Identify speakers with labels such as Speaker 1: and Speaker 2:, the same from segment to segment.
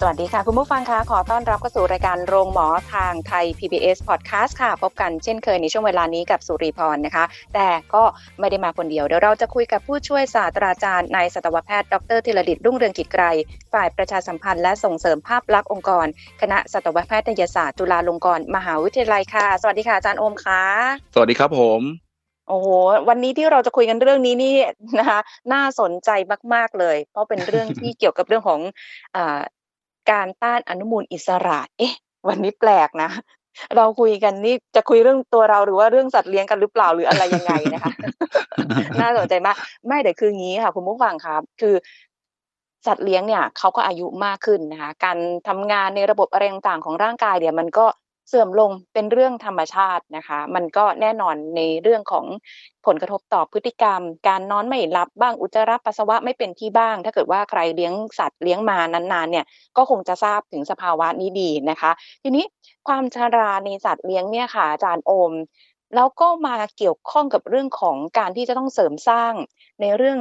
Speaker 1: สวัสดีค่ะ คุณผู้ฟังคะขอต้อนรับเข้าสู่รายการโรงหมอทางไทย PBS Podcast ค่ะ พบกันเช่นเคยในช่วงเวลานี้กับสุริพรนะคะ แต่ก็ไม่ได้มาคนเดียว เดี๋ยวเราจะคุยกับผู้ช่วยศาสตราจารย์นายสัตวแพทย์ ดรธีรดิตรุ่งเรืองกิจไกรฝ่ายประชาสัมพันธ์และส่งเสริมภาพลักษณ์องค์กร คณะสัตวแพทยศาสตร์จุฬาลงกรณ์มหาวิทยาลัยค่ะ สวัสดีค่ะอาจารย์โอมค่ะ
Speaker 2: สวัสดีครับผม
Speaker 1: โอ้โห วันนี้ที่เราจะคุยกันเรื่องนี้นี่นะคะ น่าสนใจมาก ๆ เลย เพราะเป็นเรื่องที่เกี่ยวกับเรื่องของอ่า การต้านอนุมูลอิสระ เอ๊ะ วันนี้แปลกนะ เราคุยกันนี่จะคุยเรื่องตัวเราหรือว่าเรื่องสัตว์เลี้ยงกันหรือเปล่าหรืออะไรยังไงนะคะ น่าสนใจมาก ไม่แต่คืองี้ค่ะ คุณผู้ฟังครับ คือสัตว์เลี้ยงเนี่ยเขาก็อายุมากขึ้นนะคะ การทำงานในระบบอะไรต่างๆของร่างกายเนี่ย มันก็ เสื่อมลงเป็นเรื่องธรรมชาตินะคะ มันก็แน่นอนในเรื่องของผลกระทบต่อพฤติกรรม การนอนไม่หลับบ้างอุจจาระปัสสาวะไม่เป็นที่บ้าง ถ้าเกิดว่าใครเลี้ยงสัตว์เลี้ยงมานานๆเนี่ยก็คงจะทราบถึงสภาวะนี้ดีนะคะ ทีนี้ความชราในสัตว์เลี้ยงเนี่ยค่ะอาจารย์โอม แล้วก็มาเกี่ยวข้องกับเรื่องของการที่จะต้องเสริมสร้างในเรื่อง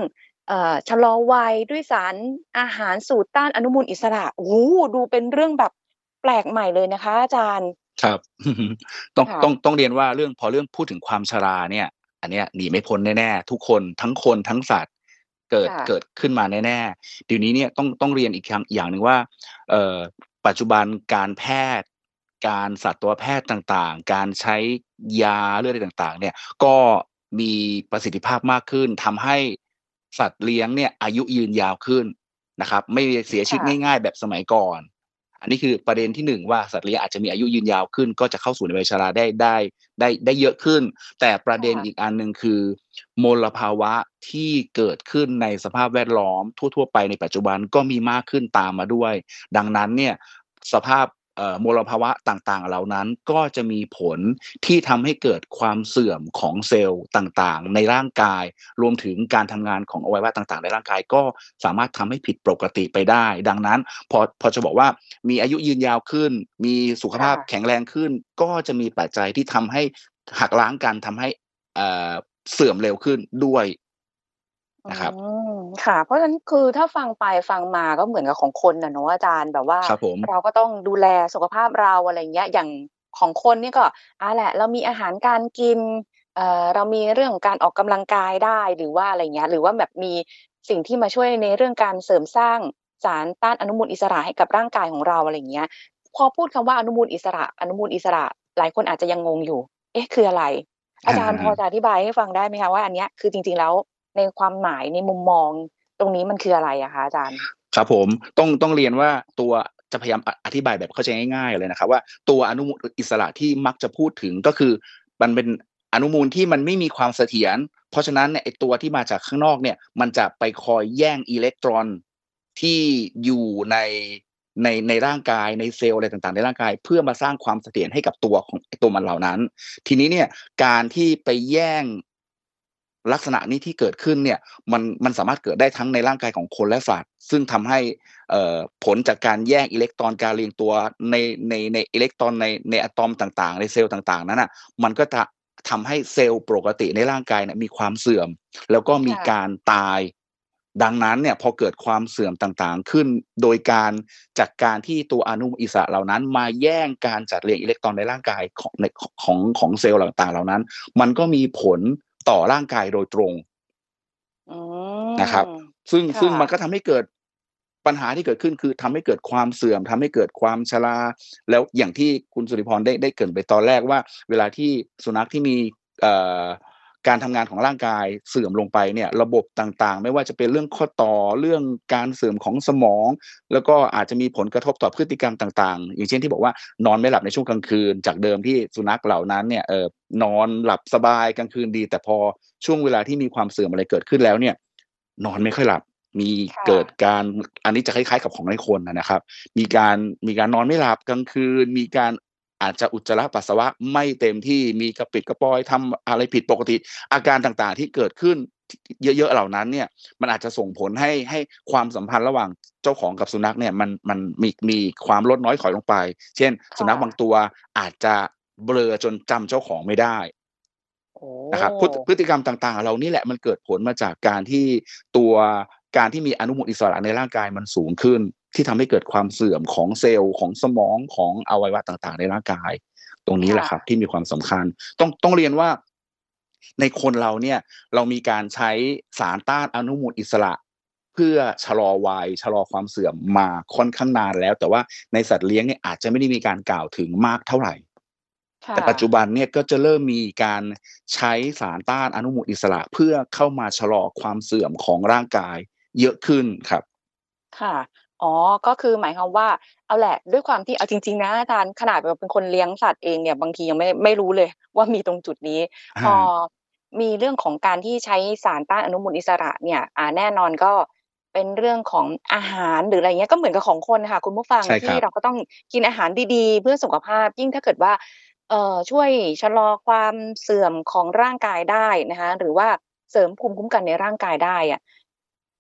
Speaker 1: เอ่อชะลอวัยด้วยสารอาหารสูตรต้านอนุมูลอิสระโอ้ดูเป็นเรื่องแบบแปลกใหม่เลยนะคะ อาจารย์
Speaker 2: ครับ ต้อง
Speaker 1: ค่ะ
Speaker 2: ต้องต้องเรียนว่าเรื่องพอเรื่องพูดถึงความชราเนี่ย อันเนี้ยหนีไม่พ้นแน่ๆทุกคนทั้งคนทั้งสัตว์ เกิด
Speaker 1: ค่ะ
Speaker 2: เกิดขึ้นมาแน่ๆเดี๋ยวนี้เนี่ยต้องต้องเรียนอีกครั้งอย่างหนึ่งว่าเอ่อปัจจุบันการแพทย์ การสัตวแพทย์ต่างๆ การใช้ยาเรื่องอะไรต่างๆ เนี่ยก็มีประสิทธิภาพมากขึ้นทำให้สัตว์เลี้ยงเนี่ยอายุยืนยาวขึ้นนะครับ ไม่เสียชีวิต
Speaker 1: ค่ะ
Speaker 2: ง่าย ๆ แบบสมัยก่อน อันนี้คือประเด็นที่หนึ่งว่าสัตว์เลี้ยงอาจจะมีอายุยืนยาวขึ้น ก็จะเข้าสู่ในวัยชราได้ได้ได้ได้เยอะขึ้น แต่ประเด็นอีกอันหนึ่งคือ มลภาวะที่เกิดขึ้นในสภาพแวดล้อมทั่ว ๆ ไปในปัจจุบันก็มีมากขึ้นตามมาด้วย ดังนั้นเนี่ยสภาพ มลภาวะต่างๆ เหล่านั้นก็จะมีผลที่ทำให้เกิดความเสื่อมของเซลล์ต่างๆ ในร่างกาย รวมถึงการทำงานของอวัยวะต่างๆ ในร่างกายก็สามารถทำให้ผิดปกติไปได้ ดังนั้นพอพอจะบอกว่ามีอายุยืนยาวขึ้น มีสุขภาพแข็งแรงขึ้น ก็จะมีปัจจัยที่ทำให้หักล้างกันทำให้เสื่อมเร็วขึ้นด้วย นะครับ
Speaker 1: อืมค่ะ เพราะฉะนั้นคือถ้าฟังไปฟังมาก็เหมือนกับของคนน่ะเนาะอาจารย์แบบว่า
Speaker 2: ครับผม
Speaker 1: เราก็ต้องดูแลสุขภาพเราอะไรเงี้ยอย่างของคนนี่ก็อ่าแหละ เรามีอาหารการกินเอ่อเรามีเรื่องของการออกกำลังกายได้หรือว่าอะไรเงี้ย หรือว่าแบบมีสิ่งที่มาช่วยในเรื่องการเสริมสร้างสารต้านอนุมูลอิสระให้กับร่างกายของเราอะไรเงี้ย พอพูดคำว่าอนุมูลอิสระ อนุมูลอิสระ หลายคนอาจจะยังงงอยู่ เอ๊ะ คืออะไร อาจารย์
Speaker 2: อ่า
Speaker 1: พอจะอธิบายให้ฟังได้ไหมคะว่าอันเนี้ยคือจริงๆแล้ว ในความหมายในมุมมอง ตรงนี้มันคืออะไรอะคะอาจารย์
Speaker 2: ครับผมต้องต้องเรียนว่าตัวจะพยายามอธิบายแบบเข้าใจง่ายๆเลยนะครับ ว่าตัวอนุมูลอิสระที่มักจะพูดถึงก็คือ มันเป็นอนุมูลที่มันไม่มีความเสถียรเพราะฉะนั้นเนี่ยไอตัวที่มาจากข้างนอกเนี่ย มันจะไปคอยแย่งอิเล็กตรอนที่อยู่ในในในร่างกายในเซลล์อะไรต่างๆ ในร่างกาย เพื่อมาสร้างความเสถียรให้กับตัวของตัวมันเหล่านั้น ทีนี้เนี่ยการที่ไปแย่ง ลักษณะนี้ที่เกิดขึ้นเนี่ยมันมันสามารถเกิดได้ทั้งในร่างกายของคนและสัตว์ซึ่งทำให้เอ่อผลจากการแย่งอิเล็กตรอนการเรียงตัวในในในอิเล็กตรอนในในอะตอมต่างๆ ในเซลล์ต่างๆนั้นอะมันก็จะทำให้เซลล์ปกติในร่างกายเนี่ยมีความเสื่อม แล้วก็มี
Speaker 1: ค่ะ
Speaker 2: การตาย ดังนั้นเนี่ยพอเกิดความเสื่อมต่างๆขึ้น โดยการจากการที่ตัวอนุมูลอิสระเหล่านั้น มาแย่งการจัดเรียงอิเล็กตรอนในร่างกายของในของของเซลล์ต่างๆเหล่านั้น มันก็มีผล ต่อร่างกายโดยตรง
Speaker 1: อืม
Speaker 2: นะครับ ซึ่ง
Speaker 1: ค่ะ
Speaker 2: ซึ่งมันก็ทำให้เกิดปัญหาที่เกิดขึ้นคือทำให้เกิดความเสื่อมทำให้เกิดความชราแล้วอย่างที่คุณสุริพรได้ได้เกรินไปตอนแรกว่า เวลาที่สุนัขที่มีเอ่อ การทำงานของร่างกายเสื่อมลงไปเนี่ยระบบต่างๆ ไม่ว่าจะเป็นเรื่องข้อต่อเรื่องการเสื่อมของสมอง แล้วก็อาจจะมีผลกระทบต่อพฤติกรรมต่างๆ อย่างเช่นที่บอกว่านอนไม่หลับในช่วงกลางคืน จากเดิมที่สุนัขเหล่านั้นเนี่ยเออนอนหลับสบายกลางคืนดี แต่พอช่วงเวลาที่มีความเสื่อมอะไรเกิดขึ้นแล้วเนี่ย นอนไม่ค่อยหลับมี
Speaker 1: ค่ะ
Speaker 2: เกิดการอันนี้จะคล้ายๆกับของในคนนะนะครับ มีการมีการนอนไม่หลับกลางคืน มีการ อาจจะอุจจาระปัสสาวะไม่เต็มที่มีกระปิดกระปอยทำอะไรผิดปกติ อาการต่างๆที่เกิดขึ้นเยอะๆเหล่านั้นเนี่ยมันอาจจะส่งผลให้ให้ความสัมพันธ์ระหว่างเจ้าของกับสุนัขเนี่ยมันมันมีมีความลดน้อยถอยลงไป เช่น สุนัขบางตัวอาจจะเบลอจนจำเจ้าของไม่ได้
Speaker 1: โอ้
Speaker 2: นะครับพฤติพฤติกรรมต่าง ๆ เรานี่แหละมันเกิดผลมาจากการที่ตัวการที่มีอนุมูลอิสระในร่างกายมันสูงขึ้น ที่ทำให้เกิดความเสื่อมของเซลล์ของสมองของอวัยวะต่างๆ ในร่างกาย ตรงนี้แหละครับ ที่มีความสำคัญ ต้องต้องเรียนว่า ในคนเราเนี่ยเรามีการใช้สารต้านอนุมูลอิสระ เพื่อชะลอวัยชะลอความเสื่อมมาค่อนข้างนานแล้ว แต่ว่าในสัตว์เลี้ยงเนี่ยอาจจะไม่ได้มีการกล่าวถึงมากเท่าไหร่
Speaker 1: ค่ะ
Speaker 2: แต่ปัจจุบันเนี่ยก็จะเริ่มมีการใช้สารต้านอนุมูลอิสระเพื่อเข้ามาชะลอความเสื่อมของร่างกายเยอะขึ้นครับ
Speaker 1: ค่ะ อ๋อ ก็คือหมายความว่าเอาแหละ ด้วยความที่เอาจริง ๆ นะอาจารย์ขนาดแบบเป็นคนเลี้ยงสัตว์เองเนี่ยบางทียังไม่ไม่รู้เลย ว่ามีตรงจุดนี้
Speaker 2: อ่า
Speaker 1: พอมีเรื่องของการที่ใช้สารต้านอนุมูลอิสระเนี่ย อ่าแน่นอนก็เป็นเรื่องของอาหารหรืออะไรเงี้ยก็เหมือนกับของคนค่ะคุณผู้ฟัง
Speaker 2: ใช่ครับ
Speaker 1: ที่เราก็ต้องกินอาหารดีๆ เพื่อสุขภาพ ยิ่งถ้าเกิดว่าเอ่อช่วยชะลอความเสื่อมของร่างกายได้นะคะหรือว่าเสริมภูมิคุ้มกันในร่างกายได้อะ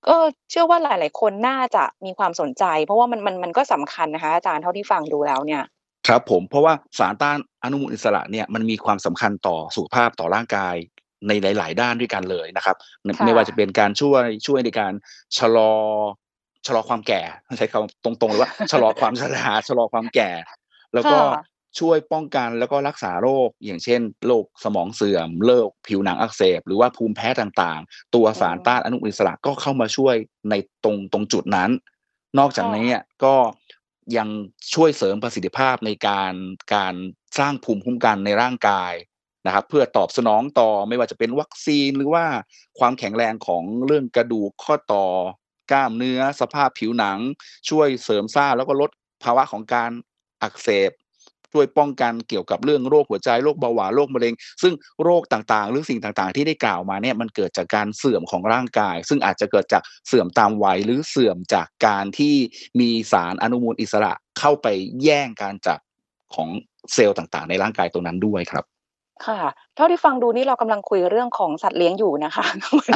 Speaker 1: ก็เชื่อว่าหลาย ๆ คนน่าจะมีความสนใจ เพราะว่ามันมันมันก็สำคัญนะคะ อาจารย์เท่าที่ฟังดูแล้วเนี่ย
Speaker 2: ครับ ผมเพราะว่าสารต้านอนุมูลอิสระเนี่ยมันมีความสำคัญต่อสุขภาพต่อร่างกายในหลาย ๆ ด้านด้วยกันเลยนะครับ
Speaker 1: ค่ะ
Speaker 2: ไม่ว่าจะเป็นการช่วยช่วยในการชะลอชะลอความแก่ใช้คำตรงๆเลยว่าชะลอความชราชะลอความแก่ แล้วก็
Speaker 1: ค่ะ
Speaker 2: ช่วยป้องกันแล้วก็รักษาโรค อย่างเช่นโรคสมองเสื่อมโรคผิวหนังอักเสบ หรือว่าภูมิแพ้ต่างๆ ตัวสารต้านอนุมูลอิสระก็เข้ามาช่วยในตรงตรงจุดนั้น นอกจากนี้ก็ยังช่วยเสริมประสิทธิภาพในการการสร้างภูมิคุ้มกันในร่างกายนะครับเพื่อตอบสนองต่อไม่ว่าจะเป็นวัคซีนหรือว่าความแข็งแรงของเรื่องกระดูกข้อต่อกล้ามเนื้อสภาพผิวหนัง ช่วยเสริมสร้างแล้วก็ลดภาวะของการอักเสบ ช่วยป้องกันเกี่ยวกับเรื่องโรคหัวใจโรคเบาหวานโรคมะเร็ง ซึ่งโรคต่างๆ หรือสิ่งต่างๆ ที่ได้กล่าวมาเนี่ยมันเกิดจากการเสื่อมของร่างกาย ซึ่งอาจจะเกิดจากเสื่อมตามวัยหรือเสื่อมจากการที่มีสารอนุมูลอิสระเข้าไปแย่งการจับของเซลล์ต่างๆ ในร่างกายตรงนั้นด้วยครับ
Speaker 1: ค่ะ เท่าที่ฟังดูนี่เรากำลังคุยเรื่องของสัตว์เลี้ยงอยู่นะคะคุย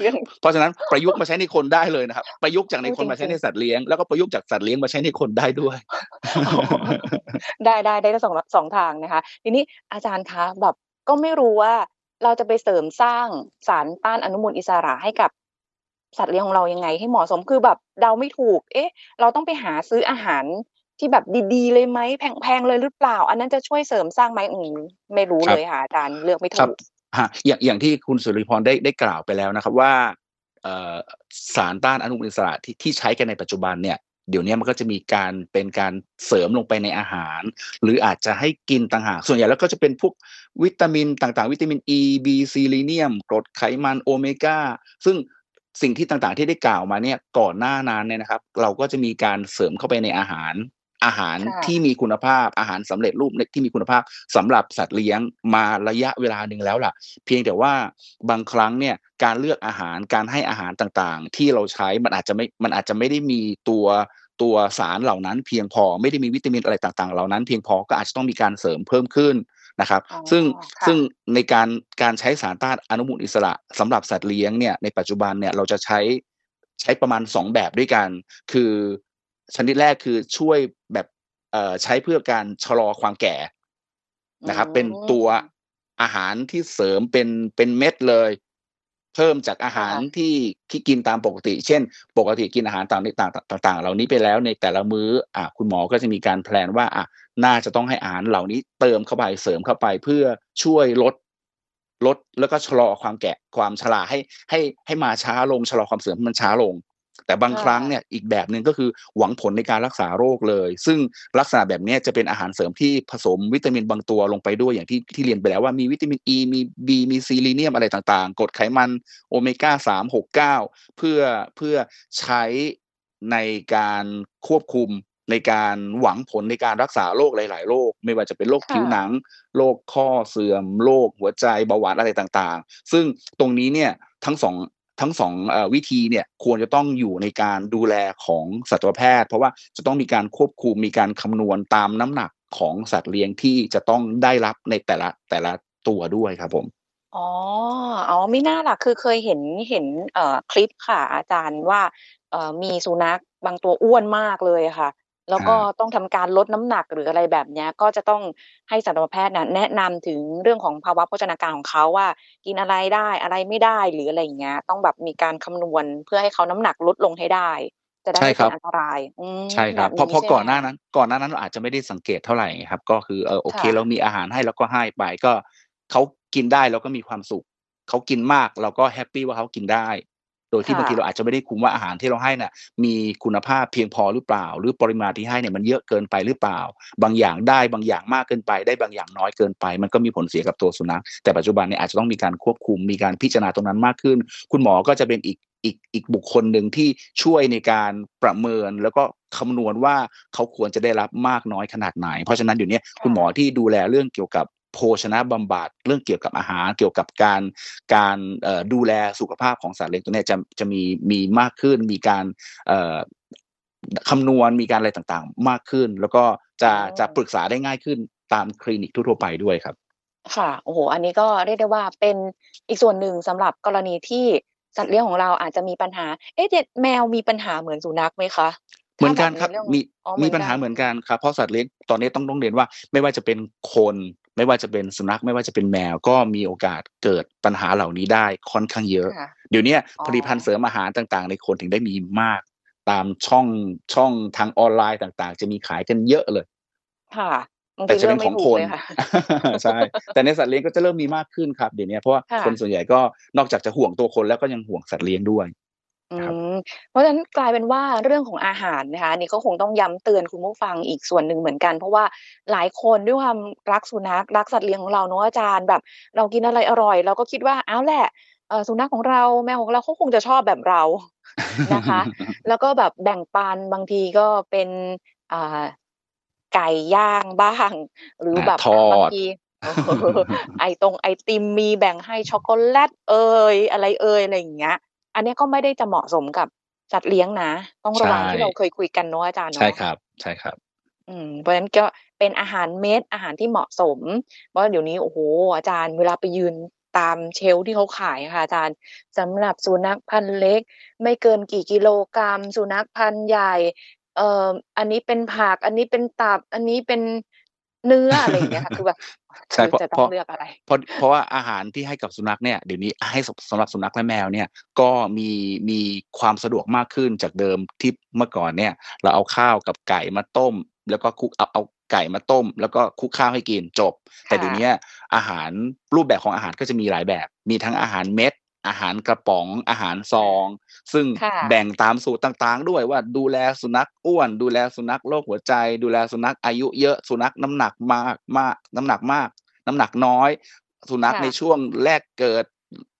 Speaker 1: เรื่อง
Speaker 2: เพราะฉะนั้นประยุกต์มาใช้ในคนได้เลยนะครับ ประยุกต์จากในคน
Speaker 1: จริงๆ
Speaker 2: มาใช้ในสัตว์เลี้ยง แล้วก็ประยุกต์จากสัตว์เลี้ยงมาใช้ในคนได้ด้วย
Speaker 1: ได้ได้ได้ทั้งสองสองทางนะคะ ทีนี้อาจารย์คะแบบก็ไม่รู้ว่าเราจะไปเสริมสร้างสารต้านอนุมูลอิสระให้กับสัตว์เลี้ยงของเรายังไงให้เหมาะสมคือแบบเดาไม่ถูก เอ๊ะ เราต้องไปหาซื้ออาหารที่แบบดีๆ เลยไหมแพงๆเลยหรือเปล่า อันนั้นจะช่วยเสริมสร้างไหมอืมไม่รู้เลยค่ะอาจารย์เลือกไม่ถูก
Speaker 2: ฮะอย่างอย่างที่คุณสุริพรได้ได้กล่าวไปแล้วนะครับว่าสารต้านอนุมูลอิสระที่ที่ใช้กันในปัจจุบันเนี่ย เดี๋ยวนี้มันก็จะมีการเป็นการเสริมลงไปในอาหาร หรืออาจจะให้กินต่างหาก ส่วนใหญ่แล้วก็จะเป็นพวกวิตามินต่างๆ วิตามิน E B ซีลีเนียมกรดไขมันโอเมก้าซึ่งสิ่งที่ต่างๆที่ได้กล่าวมาเนี่ยก่อนหน้านั้นเนี่ยนะครับ เราก็จะมีการเสริมเข้าไปในอาหาร อาหาร
Speaker 1: ค่ะ
Speaker 2: ที่มีคุณภาพอาหารสำเร็จรูปที่มีคุณภาพสำหรับสัตว์เลี้ยงมาระยะเวลาหนึ่งแล้วล่ะ เพียงแต่ว่าบางครั้งเนี่ยการเลือกอาหารการให้อาหารต่างๆ ที่เราใช้มันอาจจะไม่มันอาจจะไม่ได้มีตัวตัวสารเหล่านั้นเพียงพอไม่ได้มีวิตามินอะไรต่างๆ เหล่านั้นเพียงพอก็อาจจะต้องมีการเสริมเพิ่มขึ้นนะครับ
Speaker 1: อ๋อ
Speaker 2: ซึ่ง
Speaker 1: ค่ะ
Speaker 2: ซึ่งในการการใช้สารต้านอนุมูลอิสระสำหรับสัตว์เลี้ยงเนี่ยในปัจจุบันเนี่ยเราจะใช้ใช้ประมาณสองแบบด้วยกัน คือชนิดแรกคือช่วยแบบเอ่อ ใช้เพื่อการชะลอความแก่นะครับ เป็นตัวอาหารที่เสริมเป็นเป็นเม็ดเลย เพิ่มจากอาหารที่ที่กินตามปกติ เช่น ปกติกินอาหารต่างต่างต่างต่าง ๆ เหล่านี้ไปแล้วในแต่ละมื้ออะคุณหมอก็จะมีการแพลนว่าอะน่าจะต้องให้อาหารเหล่านี้เติมเข้าไปเสริมเข้าไปเพื่อช่วยลดลดแล้วก็ชะลอความแก่ความชราให้ให้ให้มาช้าลงชะลอความเสื่อมให้มันช้าลง แต่บาง
Speaker 1: ค่ะ
Speaker 2: ครั้งเนี่ยอีกแบบหนึ่งก็คือหวังผลในการรักษาโรคเลย ซึ่งลักษณะแบบเนี้ยจะเป็นอาหารเสริมที่ผสมวิตามินบางตัวลงไปด้วยอย่างที่ที่เรียนไปแล้วว่ามีวิตามินอ e, ีมีบีมีซีลีเนียมอะไรต่างๆกรดไขมันโอเมก้าสามหกเก้าเพื่อเพื่อใช้ในการควบคุมในการหวังผลในการรักษาโรคหลาย ๆ โรคไม่ว่าจะเป็นโรค
Speaker 1: ค่ะ
Speaker 2: ผิวหนังโรคข้อเสื่อมโรคหัวใจเบาหวานอะไรต่างๆ ซึ่งตรงนี้เนี่ยทั้งสอง ทั้งสองวิธีเนี่ยควรจะต้องอยู่ในการดูแลของสัตวแพทย์ เพราะว่าจะต้องมีการควบคุมมีการคำนวณตามน้ำหนักของสัตว์เลี้ยงที่จะต้องได้รับในแต่ละแต่ละตัวด้วยครับผม
Speaker 1: อ๋ออ๋อไม่น่าล่ะคือเคยเห็นเห็นเอ่อคลิปค่ะอาจารย์ว่าเอ่อมีสุนัขบางตัวอ้วนมากเลยค่ะ แล้วก็
Speaker 2: อ่า
Speaker 1: ต้องทำการลดน้ำหนักหรืออะไรแบบเนี้ยก็จะต้องให้สัตวแพทย์น่ะแนะนำถึงเรื่องของภาวะโภชนาการของเขาว่า กินอะไรได้อะไรไม่ได้หรืออะไรอย่างเงี้ย ต้องแบบมีการคำนวณเพื่อให้เขาน้ำหนักลดลงให้ได้ จะได้
Speaker 2: ใช่
Speaker 1: ไม่
Speaker 2: ครั
Speaker 1: เป็
Speaker 2: บ
Speaker 1: นอันตรายอืม
Speaker 2: ใช่ครับ
Speaker 1: แบบ
Speaker 2: เพราะเพราะ
Speaker 1: ใช่
Speaker 2: ก่อน
Speaker 1: ไห
Speaker 2: ห
Speaker 1: ม
Speaker 2: น้านั้น ก่อนหน้านั้นเราอาจจะไม่ได้สังเกตเท่าไหร่ไงครับ ก็คือเออโอเค
Speaker 1: ค่ะ
Speaker 2: เรามีอาหารให้เราก็ให้ไปก็เขากินได้เราก็มีความสุขเขากินมากเราก็แฮปปี้ว่าเขากินได้ โดยที่
Speaker 1: ค่ะ
Speaker 2: บางทีเราอาจจะไม่ได้คุมว่าอาหารที่เราให้น่ะมีคุณภาพเพียงพอหรือเปล่า หรือปริมาณที่ให้เนี่ยมันเยอะเกินไปหรือเปล่า บางอย่างได้บางอย่างมากเกินไป ได้บางอย่างน้อยเกินไป มันก็มีผลเสียกับตัวสุนัขแต่ปัจจุบันเนี่ยอาจจะต้องมีการควบคุมมีการพิจารณาตรงนั้นมากขึ้น คุณหมอก็จะเป็นอีกอีกอีกบุคคลหนึ่งที่ช่วยในการประเมินแล้วก็คำนวณว่าเขาควรจะได้รับมากน้อยขนาดไหน เพราะฉะนั้นอยู่เนี้ยคุณหมอที่ดูแลเรื่องเกี่ยวกับ โภชนะบำบัดเรื่องเกี่ยวกับอาหารเกี่ยวกับการการเอ่อดูแลสุขภาพของสัตว์เลี้ยงตัวเนี้ยจะจะมีมีมากขึ้น มีการเอ่อคำนวณมีการอะไรต่างๆ มากขึ้น แล้วก็จะ
Speaker 1: อืม
Speaker 2: จะปรึกษาได้ง่ายขึ้นตามคลินิกทั่วๆไปด้วยครับ
Speaker 1: ค่ะโอ้โฮอันนี้ก็เรียกได้ว่าเป็นอีกส่วนหนึ่งสำหรับกรณีที่สัตว์เลี้ยงของเราอาจจะมีปัญหา เอ๊ะแต่แมวมีปัญหาเหมือนสุนัขไหมคะ?
Speaker 2: เหมือน
Speaker 1: ถ้าแบ
Speaker 2: กับน
Speaker 1: ใน
Speaker 2: ครับ
Speaker 1: เรื่อง
Speaker 2: มี
Speaker 1: อ๋อเหมื
Speaker 2: มี
Speaker 1: อน
Speaker 2: ปัญ
Speaker 1: กั
Speaker 2: หานเหมือนกันครับเพราะสัตว์เลี้ยงตอนนี้ต้องต้องเรียนว่า ไม่ว่าจะเป็นคน ไม่ว่าจะเป็นสุนัขไม่ว่าจะเป็นแมวก็มีโอกาสเกิดปัญหาเหล่านี้ได้ค่อนข้างเยอะ
Speaker 1: ค่ะ
Speaker 2: เดี๋ยวเนี้ย
Speaker 1: อ๋อ
Speaker 2: ผลิตภัณฑ์เสริมอาหารต่างๆ ในคนถึงได้มีมาก ตามช่องช่องทางออนไลน์ต่างๆ จะมีขายกันเยอะเลย
Speaker 1: ค่ะบาง
Speaker 2: แต่
Speaker 1: ที
Speaker 2: จะ
Speaker 1: เลื
Speaker 2: เป็
Speaker 1: อก
Speaker 2: น
Speaker 1: ไม่
Speaker 2: ของ
Speaker 1: ถู
Speaker 2: ค
Speaker 1: ก
Speaker 2: น
Speaker 1: เลยค่ะ
Speaker 2: ใช่แต่ในสัตว์เลี้ยงก็จะเริ่มมีมากขึ้นครับเดี๋ยวเนี้ยเพราะว่า
Speaker 1: ค่ะ
Speaker 2: คนส่วนใหญ่ก็นอกจากจะห่วงตัวคนแล้วก็ยังห่วงสัตว์เลี้ยงด้วย
Speaker 1: อื
Speaker 2: ครับ
Speaker 1: ม เพราะฉะนั้นกลายเป็นว่า เรื่องของอาหารนะคะ อันนี้ก็คงต้องย้ำเตือนคุณผู้ฟังอีกส่วนหนึ่งเหมือนกัน เพราะว่าหลายคนด้วยความรักสุนัข รักสัตว์เลี้ยงของเราเนาะอาจารย์ แบบเรากินอะไรอร่อย เราก็คิดว่า เอาแหละ เอ่อ สุนัขของเรา แมวของเราเขาคงจะชอบแบบเรา นะคะ แล้วก็แบบแบ่งปัน บางทีก็เป็น อ่า ไก่ย่างบ้าง หรือ
Speaker 2: อา
Speaker 1: แบบ
Speaker 2: ทอ
Speaker 1: อะบาง
Speaker 2: ด
Speaker 1: ที เออ ไอตงไอติมมีแบ่งให้ ช็อกโกแลตเอย อะไรเอย อะไรอย่างเงี้ย อันเนี้ยก็ไม่ได้จะเหมาะสมกับสัตว์เลี้ยงนะ ต้อง
Speaker 2: ใช
Speaker 1: ระวังที่เรา่เคยคุยกันเนาะอาจารย์
Speaker 2: ใช่
Speaker 1: เนาะ
Speaker 2: ครับ ใช่ครับ
Speaker 1: อืมเพราะฉะนั้นก็เป็นอาหารเม็ดอาหารที่เหมาะสม เพราะว่าเดี๋ยวนี้โอ้โฮอาจารย์เวลาไปยืนตามเชลฟ์ที่เขาขายอะค่ะอาจารย์สำหรับสุนัขพันธุ์เล็ก ไม่เกินกี่กิโลกรัม สุนัขพันธุ์ใหญ่เอ่ออันนี้เป็นผัก อันนี้เป็นตับ อันนี้เป็น เนื้ออะไรอย่างเงี้ยค่ะคือแบบ
Speaker 2: ใช่
Speaker 1: คือ
Speaker 2: เพราะ
Speaker 1: จะ
Speaker 2: เพ
Speaker 1: ต้อง
Speaker 2: ราะ
Speaker 1: เลือกอะไร?
Speaker 2: เพราะเพราะว่าอาหารที่ให้กับสุนัขเนี่ยเดี๋ยวนี้ให้สำสำหรับสุนัขและแมวเนี่ยก็มีมีความสะดวกมากขึ้นจากเดิมที่เมื่อก่อนเนี่ย เราเอาข้าวกับไก่มาต้ม แล้วก็คลุกเอาเอาไก่มาต้ม แล้วก็คลุกข้าวให้กินจบ แต่
Speaker 1: ค่
Speaker 2: เดี๋ยวะเนี้ยอาหารรูปแบบของอาหารก็จะมีหลายแบบ มีทั้งอาหารเม็ด อาหารกระป๋องอาหารซอง ซึ่ง
Speaker 1: ค่ะ
Speaker 2: แบ่งตามสูตรต่างๆ ด้วยว่าดูแลสุนัขอ้วน ดูแลสุนัขโรคหัวใจ ดูแลสุนัขอายุเยอะสุนัขน้ำหนักมากมาก น้ำหนักมาก น้ำหนักน้อย สุนัข
Speaker 1: ค่ะ
Speaker 2: ในช่วงแรกเกิด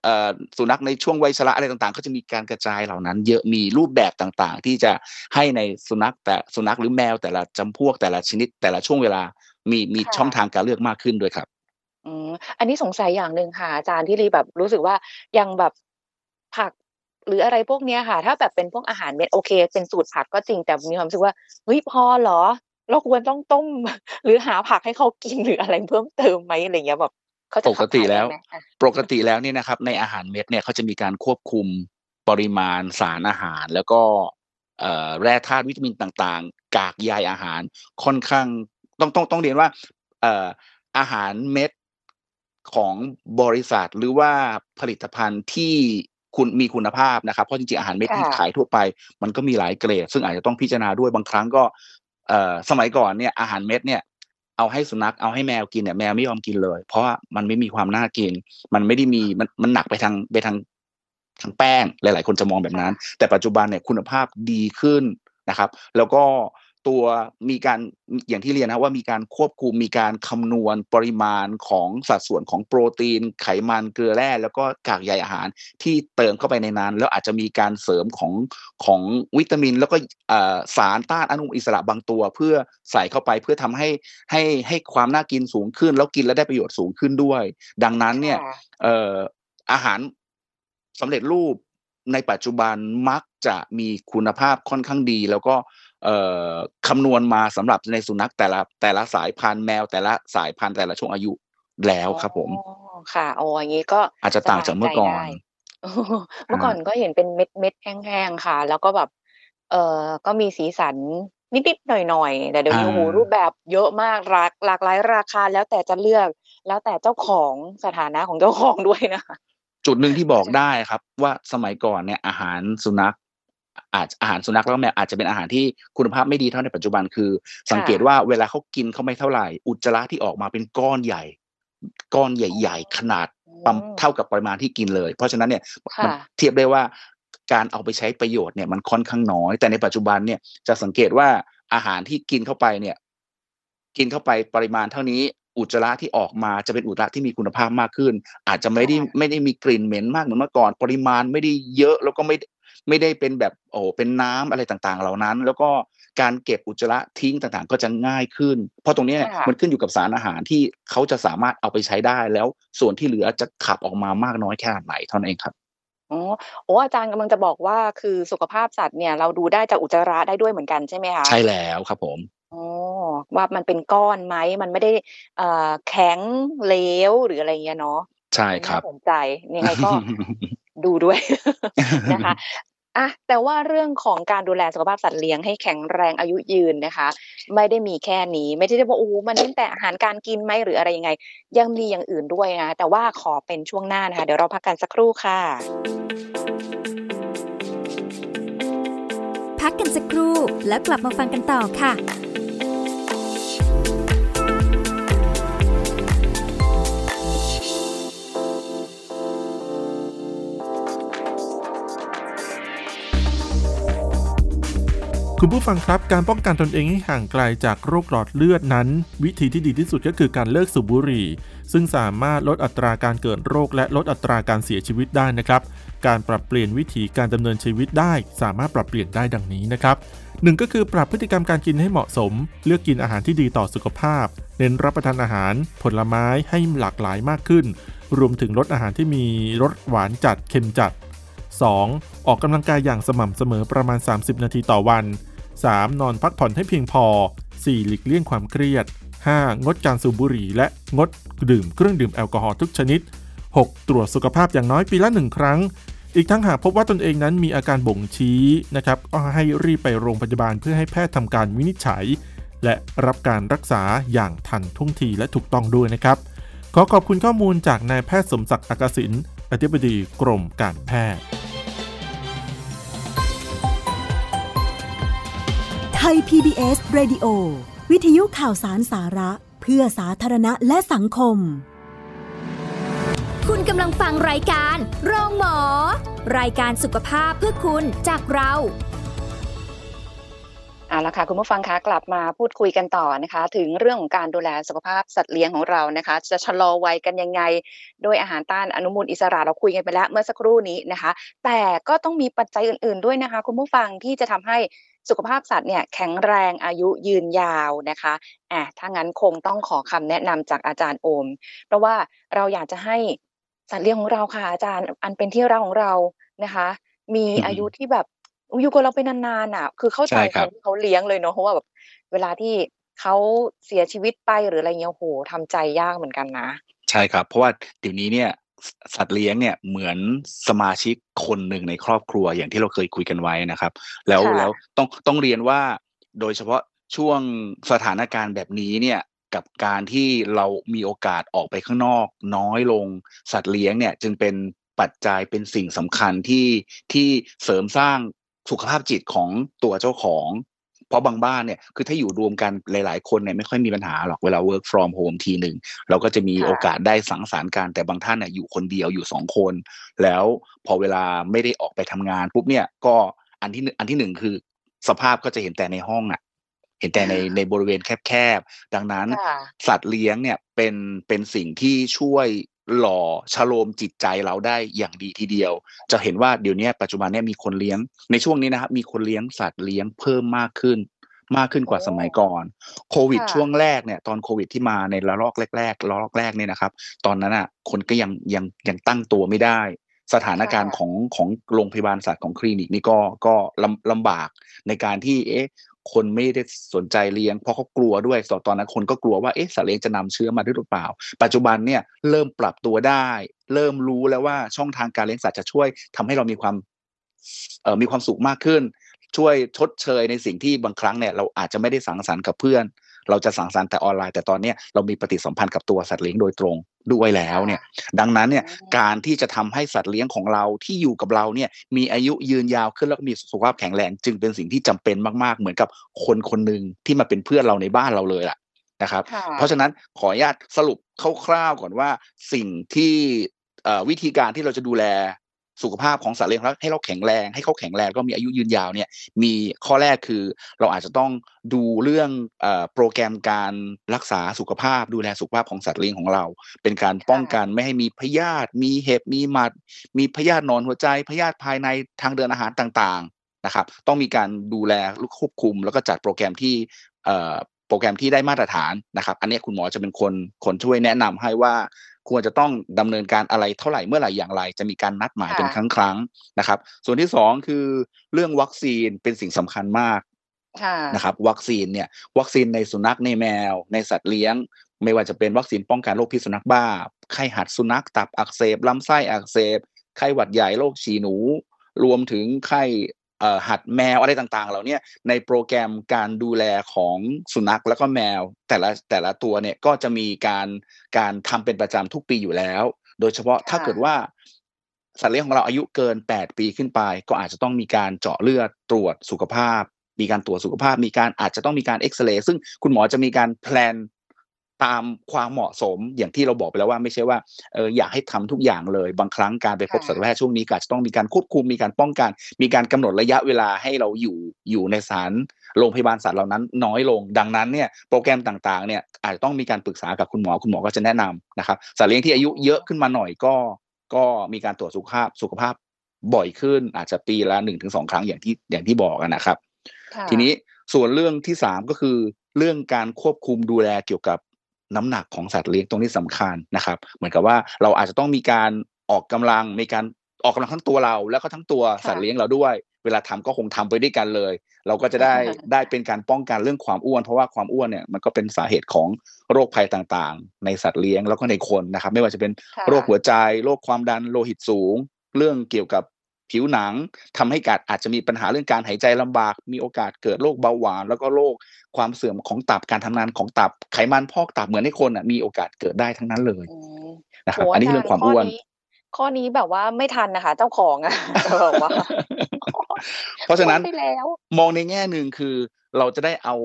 Speaker 2: เอ่อสุนัขในช่วงวัยชราอะไรต่างๆ ก็จะมีการกระจายเหล่านั้น เยอะมีรูปแบบต่างๆ ที่จะให้ในสุนัขแต่สุนัขหรือแมวแต่ละจำพวกแต่ละชนิดแต่ละช่วงเวลามีมี
Speaker 1: ค่
Speaker 2: ช่องะทางการเลือกมากขึ้นด้วยครับ
Speaker 1: อืมอันนี้สงสัยอย่างหนึ่งค่ะอาจารย์ที่ลีแบบรู้สึกว่าอย่างแบบผักหรืออะไรพวกเนี้ยค่ะ ถ้าแบบเป็นพวกอาหารเม็ดโอเค เป็นสูตรผักก็จริงแต่มีความรู้สึกว่าเฮ้ยพอเหรอ?เราควรต้องต้ม หรือหาผักให้เขากินหรืออะไรเพิ่มเติมไหม?อะไรอย่างเงี้ยแบบเขาจะ
Speaker 2: ป
Speaker 1: ขั
Speaker 2: ก
Speaker 1: บ
Speaker 2: ติ
Speaker 1: ถ่าย
Speaker 2: แล
Speaker 1: ได้้
Speaker 2: ว
Speaker 1: ไหม?อา
Speaker 2: ปกติแล้วเนี่ยนะครับ ในอาหารเม็ดเนี่ยเขาจะมีการควบคุมปริมาณสารอาหาร แล้วก็เอ่อแร่ธาตุวิตามินต่างๆ กากใยอาหารค่อนข้างต้องต้องต้องเรียนว่าเอ่ออาหารเม็ด ของบริษัทหรือว่าผลิตภัณฑ์ที่คุณมีคุณภาพนะครับเพราะจริงๆอาหารเม็ด
Speaker 1: ค่
Speaker 2: ที่ะขายทั่วไป มันก็มีหลายเกรด ซึ่งอาจจะต้องพิจารณาด้วยบางครั้งก็เอ่อสมัยก่อนเนี่ยอาหารเม็ดเนี่ยเอาให้สุนัขเอาให้แมวกินเนี่ยแมวไม่ยอมกินเลย เพราะว่ามันไม่มีความน่ากิน มันไม่ได้มีมันมันหนักไปทางไปทางทางแป้งหลาย ๆ คนจะมองแบบ
Speaker 1: ค่
Speaker 2: นั้นะแต่ปัจจุบันเนี่ยคุณภาพดีขึ้นนะครับ แล้วก็ ตัวมีการออย่างที่เรียนนะครับว่ามีการควบคุมมีการคำนวณปริมาณของสัดส่วนของโปรตีน ไขมันเกลือแร่แล้วก็กากใยอาหารที่เติมเข้าไปในนั้น แล้วอาจจะมีการเสริมของของวิตามิน แล้วก็เอ่อสารต้านอนุมูลอิสระบางตัว เพื่อใส่เข้าไปเพื่อทำให้ให้ให้ความน่ากินสูงขึ้น แล้วกินแล้วได้ประโยชน์สูงขึ้นด้วย ดังนั้น
Speaker 1: ค
Speaker 2: เนี่่ยะเอ่ออาหารสำเร็จรูปในปัจจุบันมักจะมีคุณภาพค่อนข้างดี แล้วก็เอ่อ คำนวณมาสำหรับในสุนัขแต่ละแต่ละสายพันธุ์แมวแต่ละสายพันธุ์แต่ละช่วงอายุแล้วครับผม
Speaker 1: อ๋อค่ะอ๋ออย่างงี้ก็
Speaker 2: อาจจะต่างจากเมื่อก่อน
Speaker 1: สบายใจได้เมื่อก่อนก็เห็นเป็นเม็ดๆแห้งๆค่ะ แล้วก็แบบ เอ่อก็มีสีสันนิดๆหน่อยๆแต่เดี๋ยวนี้
Speaker 2: อ่า
Speaker 1: โอ้โหรูปแบบเยอะมากหลากหลากหลายราคาแล้วแต่จะเลือก แล้วแต่เจ้าของสถานะของเจ้าของด้วยนะคะ
Speaker 2: จุดหนึ่งที่บอกได้ครับว่าสมัยก่อนเนี่ยอาหารสุนัข อาจอาหารสุนัขแล้วก็แมวอาจจะเป็นอาหารที่คุณภาพไม่ดีเท่าในปัจจุบันคือ สังเกตว่าเวลาเขากินเขาไม่เท่าไหร่ อุจจาระที่ออกมาเป็นก้อนใหญ่ ก้อนใหญ่ ๆ ขนาดประมาณ
Speaker 1: อืม
Speaker 2: เท่ากับปริมาณที่กินเลย เพราะฉะนั้นเนี่ย
Speaker 1: ค่ะ
Speaker 2: มันเทียบได้ว่าการเอาไปใช้ประโยชน์เนี่ยมันค่อนข้างน้อย แต่ในปัจจุบันเนี่ยจะสังเกตว่าอาหารที่กินเข้าไปเนี่ย กินเข้าไปปริมาณเท่านี้อุจจาระที่ออกมาจะเป็นอุจจาระที่มีคุณภาพมากขึ้น อาจจะไม่ได้
Speaker 1: ค่ะ
Speaker 2: ไม่ได้มีกลิ่นเหม็นมากเหมือนเมื่อก่อน ปริมาณไม่ได้เยอะแล้วก็ไม่ ไม่ได้เป็นแบบโอ้เป็นน้ำอะไรต่างๆ เหล่านั้น แล้วก็การเก็บอุจจาระทิ้งต่างๆ ก็จะง่ายขึ้น เพราะตรงเนี้ย
Speaker 1: ค่ะ
Speaker 2: มันขึ้นอยู่กับสารอาหารที่เขาจะสามารถเอาไปใช้ได้แล้วส่วนที่เหลือจะขับออกมามากน้อยแค่ไหนเท่านั้นเองครับ
Speaker 1: อ๋อโอ้อาจารย์กำลังจะบอกว่าคือสุขภาพสัตว์เนี่ยเราดูได้จากอุจจาระได้ด้วยเหมือนกันใช่ไหมคะ
Speaker 2: ใช่แล้วครับผม
Speaker 1: อ๋อว่ามันเป็นก้อนไหมมันไม่ได้เอ่อแข็งเหลวหรืออะไรเงี้ยเนาะ
Speaker 2: ใช่ครับ
Speaker 1: น่าสนใจยังไงก็ดูด้วยนะคะ อะแต่ว่าเรื่องของการดูแลสุขภาพสัตว์เลี้ยงให้แข็งแรงอายุยืนนะคะ ไม่ได้มีแค่นี้ ไม่ได้ว่าโอ้มันเน้นแต่อาหารการกินไหมหรืออะไรยังไง ยังมีอย่างอื่นด้วยนะแต่ว่าขอเป็นช่วงหน้านะคะ เดี๋ยวเราพักกันสักครู่ค่ะ
Speaker 3: พักกันสักครู่แล้วกลับมาฟังกันต่อค่ะ
Speaker 4: คุณผู้ฟังครับการป้องกันตนเองให้ห่างไกลจากโรคหลอดเลือดนั้น วิธีที่ดีที่สุดก็คือการเลิกสูบบุหรี่ ซึ่งสามารถลดอัตราการเกิดโรคและลดอัตราการเสียชีวิตได้นะครับ การปรับเปลี่ยนวิธีการดำเนินชีวิตได้ สามารถปรับเปลี่ยนได้ดังนี้นะครับหนึ่งก็คือปรับพฤติกรรมการกินให้เหมาะสม เลือกกินอาหารที่ดีต่อสุขภาพ เน้นรับประทานอาหาร ผลไม้ให้หลากหลายมากขึ้น รวมถึงลดอาหารที่มีรสหวานจัดเค็มจัด 2. ออกกำลังกายอย่างสม่ำเสมอประมาณ 30 นาทีต่อวัน 3. นอนพักผ่อนให้เพียงพอ 4. หลีกเลี่ยงความเครียด 5. งดการสูบบุหรี่และงดดื่มเครื่องดื่มแอลกอฮอล์ทุกชนิด 6. ตรวจสุขภาพอย่างน้อยปีละหนึ่งครั้ง อีกทั้งหากพบว่าตนเองนั้นมีอาการบ่งชี้นะครับก็ให้รีบไปโรงพยาบาลเพื่อให้แพทย์ทำการวินิจฉัย และรับการรักษาอย่างทันท่วงทีและถูกต้องด้วยนะครับ ขอขอบคุณข้อมูลจากนายแพทย์สมศักดิ์อากาศินอธิบดีกรมการแพทย์
Speaker 5: ไทย PBS Radio วิทยุข่าวสารสาระ เพื่อสาธารณะและสังคม
Speaker 3: คุณกำลังฟังรายการโรงหมอ รายการสุขภาพเพื่อคุณจากเรา
Speaker 1: เอาละค่ะคุณผู้ฟังคะกลับมาพูดคุยกันต่อนะคะ ถึงเรื่องของการดูแลสุขภาพสัตว์เลี้ยงของเรานะคะ จะชะลอวัยกันยังไง โดยอาหารต้านอนุมูลอิสระเราคุยกันไปแล้วเมื่อสักครู่นี้นะคะ แต่ก็ต้องมีปัจจัยอื่น ๆด้วยนะคะ คุณผู้ฟังที่จะทำให้ สุขภาพสัตว์เนี่ยแข็งแรงอายุยืนยาวนะคะอะถ้างั้นคงต้องขอคำแนะนำจากอาจารย์โอม เพราะว่าเราอยากจะให้สัตว์เลี้ยงของเราค่ะอาจารย์ อันเป็นที่รักของเรานะคะ มี
Speaker 2: อืม
Speaker 1: อายุที่แบบอยู่กับเราไปนานๆอะ คือเข้าใจ
Speaker 2: ใช่
Speaker 1: ค
Speaker 2: ครับ
Speaker 1: นที่เขาเลี้ยงเลยเนาะเพราะว่าแบบเวลาที่เขาเสียชีวิตไปหรืออะไรเงี้ยโอ้โหทำใจยากเหมือนกันนะ
Speaker 2: ใช่ครับ เพราะว่าเดี๋ยวนี้เนี่ย สสัตว์เลี้ยงเนี่ยเหมือนสมาชิกคนหนึ่งในครอบครัวอย่างที่เราเคยคุยกันไว้นะครับ แล้ว
Speaker 1: ค่ะ
Speaker 2: แล้วต้องต้องเรียนว่า โดยเฉพาะช่วงสถานการณ์แบบนี้เนี่ยกับการที่เรามีโอกาสออกไปข้างนอก น้อยลงสัตว์เลี้ยงเนี่ย จึงเป็นปัจจัยเป็นสิ่งสำคัญที่ที่เสริมสร้างสุขภาพจิตของตัวเจ้าของ เพราะบางบ้านเนี่ยคือถ้าอยู่รวมกันหลาย ๆ คนเนี่ยไม่ค่อยมีปัญหาหรอกเวลา work from home ทีหนึ่งเราก็จะมี
Speaker 1: ค่ะ
Speaker 2: โอกาสได้สังสรรค์กันแต่บางท่านเนี่ยอยู่คนเดียวอยู่สองคน แล้วพอเวลาไม่ได้ออกไปทำงานปุ๊บเนี่ยก็อันที่หนึ่งอันที่หนึ่งคือสภาพก็จะเห็นแต่ในห้องอะเห็นแต่ในในบริเวณแคบๆ ดังนั้น
Speaker 1: ค่ะ
Speaker 2: สัตว์เลี้ยงเนี่ยเป็นเป็นสิ่งที่ช่วย หล่อชโลมจิตใจเราได้อย่างดีทีเดียว จะเห็นว่าเดี๋ยวนี้ปัจจุบันเนี่ยมีคนเลี้ยง ในช่วงนี้นะครับมีคนเลี้ยงสัตว์เลี้ยงเพิ่มมากขึ้น มากขึ้นกว่า
Speaker 1: โอ้
Speaker 2: สมัยก่อนโควิด
Speaker 1: ค่ะ
Speaker 2: ช่วงแรกเนี่ยตอนโควิดที่มาในระลอกแรกๆระลอกแรกเนี่ยนะครับ ตอนนั้นอะคนก็ยังยังยังตั้งตัวไม่ได้สถานการณ์ของของโรงพยาบาลสัตว์ของคลินิกนี่ก็ก็ลำลำบากในการที่เอ๊ะ คนไม่ได้สนใจเลี้ยงเพราะเขากลัวด้วยตอนนั้นคนก็กลัวว่าเอ๊ะสัตว์เลี้ยงจะนำเชื้อมาด้วยหรือเปล่า ปัจจุบันเนี่ยเริ่มปรับตัวได้ เริ่มรู้แล้วว่าช่องทางการเลี้ยงสัตว์จะช่วยทำให้เรามีความเอ่อมีความสุขมากขึ้น ช่วยชดเชยในสิ่งที่บางครั้งเนี่ยเราอาจจะไม่ได้สังสรรค์กับเพื่อน เราจะสังสรรค์แต่ออนไลน์แต่ตอนนี้เรามีปฏิสัมพันธ์กับตัวสัตว์เลี้ยงโดยตรง ด้วยแล้วเนี่ย ดังนั้นเนี่ยการที่จะทำให้สัตว์เลี้ยงของเราที่อยู่กับเราเนี่ยมีอายุยืนยาวขึ้นแล้วก็มีสุขภาพแข็งแรงจึงเป็นสิ่งที่จำเป็นมากๆ เหมือนกับคนคนหนึ่งที่มาเป็นเพื่อนเราในบ้านเราเลยล่ะนะครับ เพราะฉะนั้นขออนุญาตสรุปคร่าวๆก่อนว่าสิ่งที่วิธีการที่เราจะดูแล สุขภาพของสัตว์เลี้ยงแล้วให้เราแข็งแรงให้เขาแข็งแรงก็มีอายุยืนยาวเนี่ยมีข้อแรกคือเราอาจจะต้องดูเรื่องโปรแกรมการรักษาสุขภาพดูแลสุขภาพของสัตว์เลี้ยงของเรา เป็นการป้องกันไม่ให้มีพยาธิมีเห็บมีหมัด มีพยาธินอนหัวใจพยาธิภายในทางเดินอาหารต่างๆนะครับ ต้องมีการดูแลควบคุม แล้วก็จัดโปรแกรมที่โปรแกรมที่ได้มาตรฐานนะครับ อันนี้คุณหมอจะเป็นคนคนช่วยแนะนำให้ว่า ควรจะต้องดำเนินการอะไรเท่าไหร่เมื่อไหร่อย่างไร จะมีการนัดหมายเป็นครั้งครั้งนะครับ ส่วนที่สองคือเรื่องวัคซีนเป็นสิ่งสำคัญมากนะครับ วัคซีนเนี่ยวัคซีนในสุนัขในแมว ในสัตว์เลี้ยง ไม่ว่าจะเป็นวัคซีนป้องกันโรคพิษสุนัขบ้าไข้หัดสุนัขตับอักเสบลำไส้อักเสบไข้หวัดใหญ่โรคฉี่หนู รวมถึงไข้ หัดแมวอะไรต่างๆ เหล่านี้ในโปรแกรมการดูแลของสุนัขแล้วก็แมว แต่ละแต่ละตัวเนี่ยก็จะมีการการทำเป็นประจำทุกปีอยู่แล้ว โดยเฉพาะถ้าเกิดว่าสัตว์เลี้ยงของเราอายุเกิน 8 ปีขึ้นไป ก็อาจจะต้องมีการเจาะเลือดตรวจสุขภาพ มีการตรวจสุขภาพ มีการอาจจะต้องมีการเอ็กซเรย์ซึ่งคุณหมอจะมีการแพลน ตามความเหมาะสมอย่างที่เราบอกไปแล้วว่าไม่ใช่ว่าเอออยากให้ทำทุกอย่างเลย บางครั้งการไปพบสัตวแพทย์ช่วงนี้ก็จะต้องมีการควบคุมมีการป้องกัน มีการกำหนดระยะเวลาให้เราอยู่อยู่ในสารโรงพยาบาลสัตว์เหล่านั้นน้อยลง ดังนั้นเนี่ยโปรแกรมต่างๆเนี่ยอาจจะต้องมีการปรึกษากับคุณหมอคุณหมอก็จะแนะนำนะครับสัตว์เลี้ยงที่อายุเยอะขึ้นมาหน่อยก็ก็มีการตรวจสุขภาพสุขภาพบ่อยขึ้นอาจจะปีละหนึ่งถึงสองครั้งอย่างที่อย่างที่บอกนะครับ ทีนี้ส่วนเรื่องที่สามก็คือเรื่องการควบคุมดูแลเกี่ยวกับ น้ำหนักของสัตว์เลี้ยงตรงนี้สำคัญนะครับ เหมือนกับว่าเราอาจจะต้องมีการออกกำลังมีการออกกำลังทั้งตัวเรา แล้วก็ทั้งตัวสัตว์เลี้ยงเราด้วย เวลาทำก็คงทำไปด้วยกันเลย เราก็จะได้ได้เป็นการป้องกันเรื่องความอ้วน เพราะว่าความอ้วนเนี่ยมันก็เป็นสาเหตุของโรคภัยต่างๆ ในสัตว์เลี้ยงแล้วก็ในคนนะครับ ไม่ว่าจะเป็นโรคหัวใจ โรคความดันโลหิตสูง เรื่องเกี่ยวกับ ผิวหนังทำให้กาดอาจจะมีปัญหาเรื่องการหายใจลำบาก มีโอกาสเกิดโรคเบาหวาน แล้วก็โรคความเสื่อมของตับการทำงานของตับไขมันพอกตับเหมือนในคนอะมีโอกาสเกิดได้ทั้งนั้นเลยนะครับ อันนี้เรื่องความอ้วน
Speaker 1: ข้อนี้แบบว่าไม่ทันนะคะ เจ้าของอะบอกว่า
Speaker 2: เพราะฉะนั้นมองในแง่หนึ่งคือเราจะได้เอา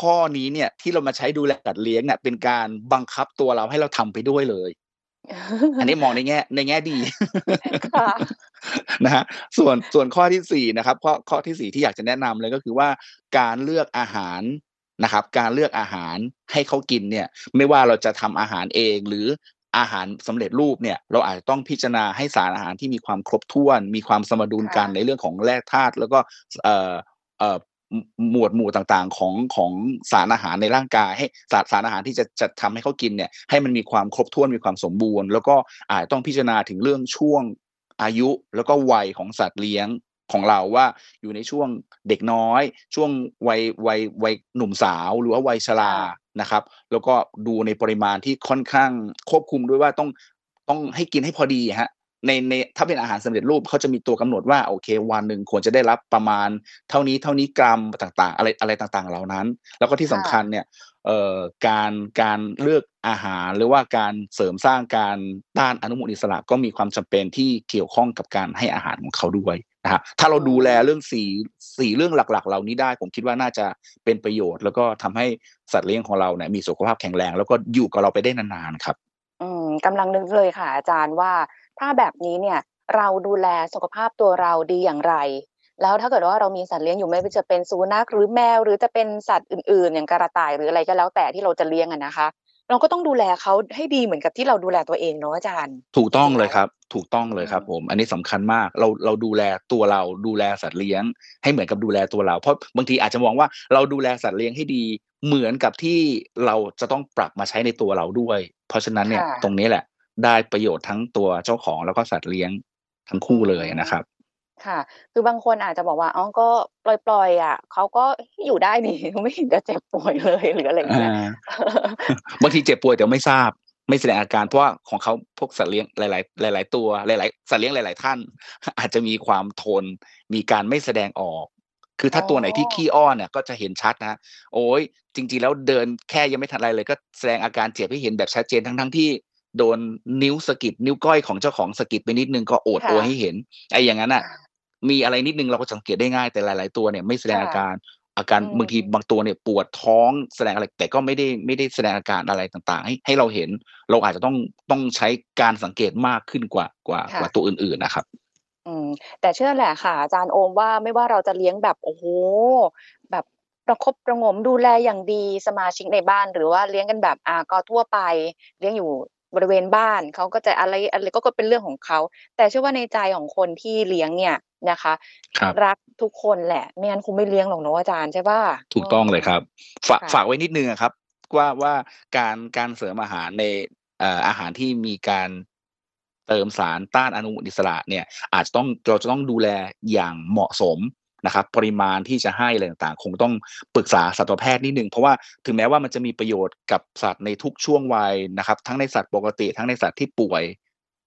Speaker 2: ข้อนี้เนี่ยที่เรามาใช้ดูแลสัตว์เลี้ยงเนี่ยเป็นการบังคับตัวเราให้เราทำไปด้วยเลย อันนี้มองในแง่ในแง่ดี นะฮะส่วนส่วนข้อที่สี่นะครับข้อข้อที่สี่ที่อยากจะแนะนำเลยก็คือว่าการเลือกอาหารนะครับ การเลือกอาหารให้เขากินเนี่ยไม่ว่าเราจะทำอาหารเองหรืออาหารสำเร็จรูปเนี่ยเราอาจจะต้องพิจารณาให้สารอาหารที่มีความครบถ้วน มีความสมดุลกันในเรื่องของแร่ธาตุแล้วก็เอ่อเอ่อหมวดหมู่ต่างๆของของสารอาหารในร่างกาย ให้สารสารอาหารที่จะจะทำให้เขากินเนี่ยให้มันมีความครบถ้วนมีความสมบูรณ์ แล้วก็อาจต้องพิจารณาถึงเรื่องช่วง อายุแล้วก็วัยของสัตว์เลี้ยงของเราว่าอยู่ในช่วงเด็กน้อย ช่วงวัยวัยวัยหนุ่มสาวหรือว่าวัยชรานะครับ แล้วก็ดูในปริมาณที่ค่อนข้างควบคุมด้วยว่าต้องต้องให้กินให้พอดีฮะในในถ้าเป็นอาหารสำเร็จรูปเขาจะมีตัวกำหนดว่าโอเค วันหนึ่งควรจะได้รับประมาณเท่านี้เท่านี้กรัมต่างๆ อะไรอะไรต่างๆ เหล่านั้น แล้วก็ที่สำคัญเนี่ยเอ่อ การการเลือกอาหารหรือว่าการเสริมสร้างการต้านอนุมูลอิสระก็มีความจำเป็นที่เกี่ยวข้องกับการให้อาหารของเขาด้วยนะฮะถ้าเราดูแลเรื่องสี่สี่เรื่องหลักๆ เหล่านี้ได้ผมคิดว่าน่าจะเป็นประโยชน์ แล้วก็ทำให้สัตว์เลี้ยงของเราเนี่ยมีสุขภาพแข็งแรง แล้วก็อยู่กับเราไปได้นานๆครับ
Speaker 1: อืมกำลังนึกเลยค่ะอาจารย์ว่าถ้าแบบนี้เนี่ยเราดูแลสุขภาพตัวเราดีอย่างไร แล้วถ้าเกิดว่าเรามีสัตว์เลี้ยงอยู่ไม่ว่าจะเป็นสุนัขหรือแมว หรือจะเป็นสัตว์อื่น ๆ อย่างกระต่ายหรืออะไรก็แล้วแต่ที่เราจะเลี้ยงอะนะคะ เราก็ต้องดูแลเขาให้ดีเหมือนกับที่เราดูแลตัวเองเนาะอาจารย์
Speaker 2: ถูกต้องเลยครับ ถูกต้องเลยครับ ผม อันนี้สำคัญมากเราเราดูแลตัวเราดูแลสัตว์เลี้ยง ให้เหมือนกับดูแลตัวเรา เพราะบางทีอาจจะมองว่าเราดูแลสัตว์เลี้ยงให้ดีเหมือนกับที่เราจะต้องปรับมาใช้ในตัวเราด้วย เพราะฉะนั้นเนี่ยตรงนี้แหละ ได้ประโยชน์ทั้งตัวเจ้าของแล้วก็สัตว์เลี้ยงทั้งคู่เลยนะครับ
Speaker 1: ค่ะ คือบางคนอาจจะบอกว่า อ๋อ ก็ปล่อยๆอะ เขาก็อยู่ได้นี่ ไม่เห็นจะเจ็บป่วยเลยหรืออะไรอย่างเงี้ย
Speaker 2: บางทีเจ็บป่วยแต่ไม่ทราบ ไม่แสดงอาการ เพราะว่าของเขาพวกสัตว์เลี้ยงหลาย ๆ หลาย ๆ ตัว หลาย ๆ สัตว์เลี้ยงหลาย ๆ ท่าน อาจจะมีความทน มีการไม่แสดงออก คือถ้าตัวไหนที่ขี้อ้อนเนี่ยก็จะเห็นชัดนะ โอ้ยจริง ๆ แล้วเดินแค่ยังไม่ทันอะไรเลย ก็แสดงอาการเจ็บให้เห็นแบบชัดเจนทั้ง ๆ ที่โดนนิ้วสะกิดนิ้วก้อยของเจ้าของสะกิดไปนิดนึงก็โอด
Speaker 1: ค่ะ
Speaker 2: โอยให้เห็นไอ้อย่างนั้นอะ มีอะไรนิดนึงเราก็สังเกตได้ง่ายแต่หลาย ๆ ตัวเนี่ยไม่แสดงอาการอาการ
Speaker 1: อืม
Speaker 2: บางทีบางตัวเนี่ยปวดท้องแสดงอะไรแต่ก็ไม่ได้ไม่ได้แสดงอาการอะไรต่างๆ ให้ให้เราเห็นเราอาจจะต้องต้องใช้การสังเกตมากขึ้นกว่ากว่า
Speaker 1: ค่ะ
Speaker 2: กว่าตัวอื่นๆนะครับ
Speaker 1: อืมแต่เชื่อแหละค่ะ อาจารย์โอมว่าไม่ว่าเราจะเลี้ยงแบบโอ้โหแบบประคบประหงมดูแลอย่างดีสมาชิกในบ้าน หรือว่าเลี้ยงกันแบบอ่าก็ทั่วไป เลี้ยงอยู่บริเวณบ้านเขาก็จะอะไรอะไรก็ก็เป็นเรื่องของเขาแต่เชื่อว่าในใจของคนที่เลี้ยงเนี่ย นะคะ
Speaker 2: ครับ
Speaker 1: รักทุกคนแหละ ไม่งั้นคงไม่เลี้ยงหรอกเนอะอาจารย์ใช่ป่ะ
Speaker 2: ถูกต้องเลยครับ ฝาก
Speaker 1: ค่ะ
Speaker 2: ฝากไว้นิดนึงอะครับ ว่าว่าการการเสริมอาหารในเอ่ออาหารที่มีการเติมสารต้านอนุมูลอิสระเนี่ย อาจจะต้องเราจะต้องดูแลอย่างเหมาะสมนะครับ ปริมาณที่จะให้อะไรต่างๆ คงต้องปรึกษาสัตวแพทย์นิดนึงเพราะว่าถึงแม้ว่ามันจะมีประโยชน์กับสัตว์ในทุกช่วงวัยนะครับ ทั้งในสัตว์ปกติ ทั้งในสัตว์ที่ป่วย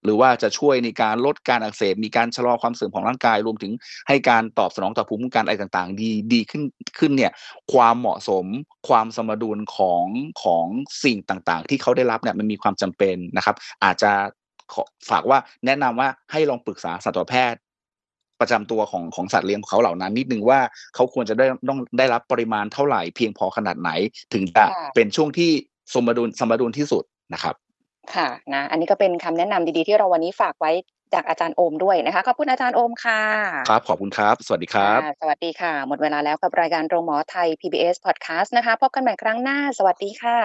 Speaker 2: หรือว่าจะช่วยในการลดการอักเสบมีการชะลอความเสื่อมของร่างกาย รวมถึงให้การตอบสนองต่อภูมิคุ้มกันอะไรต่างๆ ดีดีขึ้นขึ้นเนี่ยความเหมาะสมความสมดุลของของสิ่งต่างๆ ที่เขาได้รับเนี่ยมันมีความจำเป็นนะครับ อาจจะขอฝากว่าแนะนำว่าให้ลองปรึกษาสัตวแพทย์ประจำตัวของของสัตว์เลี้ยงของเขาเหล่านั้น นิดนึงว่าเขาควรจะได้ต้องได้รับปริมาณเท่าไหร่เพียงพอขนาดไหน ถึงจะ
Speaker 1: ค่ะ
Speaker 2: เป็นช่วงที่สมดุลสมดุลที่สุดนะครับ
Speaker 1: ค่ะนะอันนี้ก็เป็นคำแนะนำดีๆที่เราวันนี้ฝากไว้จากอาจารย์โอมด้วยนะคะขอบคุณอาจารย์โอมค่ะ
Speaker 2: ครับขอบคุณครับ สวัสดีครับ
Speaker 1: ค่ะสวัสดีค่ะ หมดเวลาแล้วกับรายการโรงหมอไทย PBS Podcast นะคะ พบกันใหม่ครั้งหน้า สวัสดีค่ะ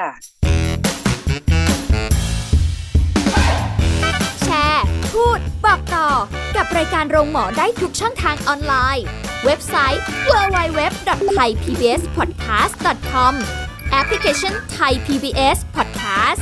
Speaker 3: แชร์ พูด บอกต่อ กับรายการโรงหมอได้ทุกช่องทางออนไลน์ เว็บไซต์ www.thaipbspodcast.com แอปพลิเคชัน Thai PBS Podcast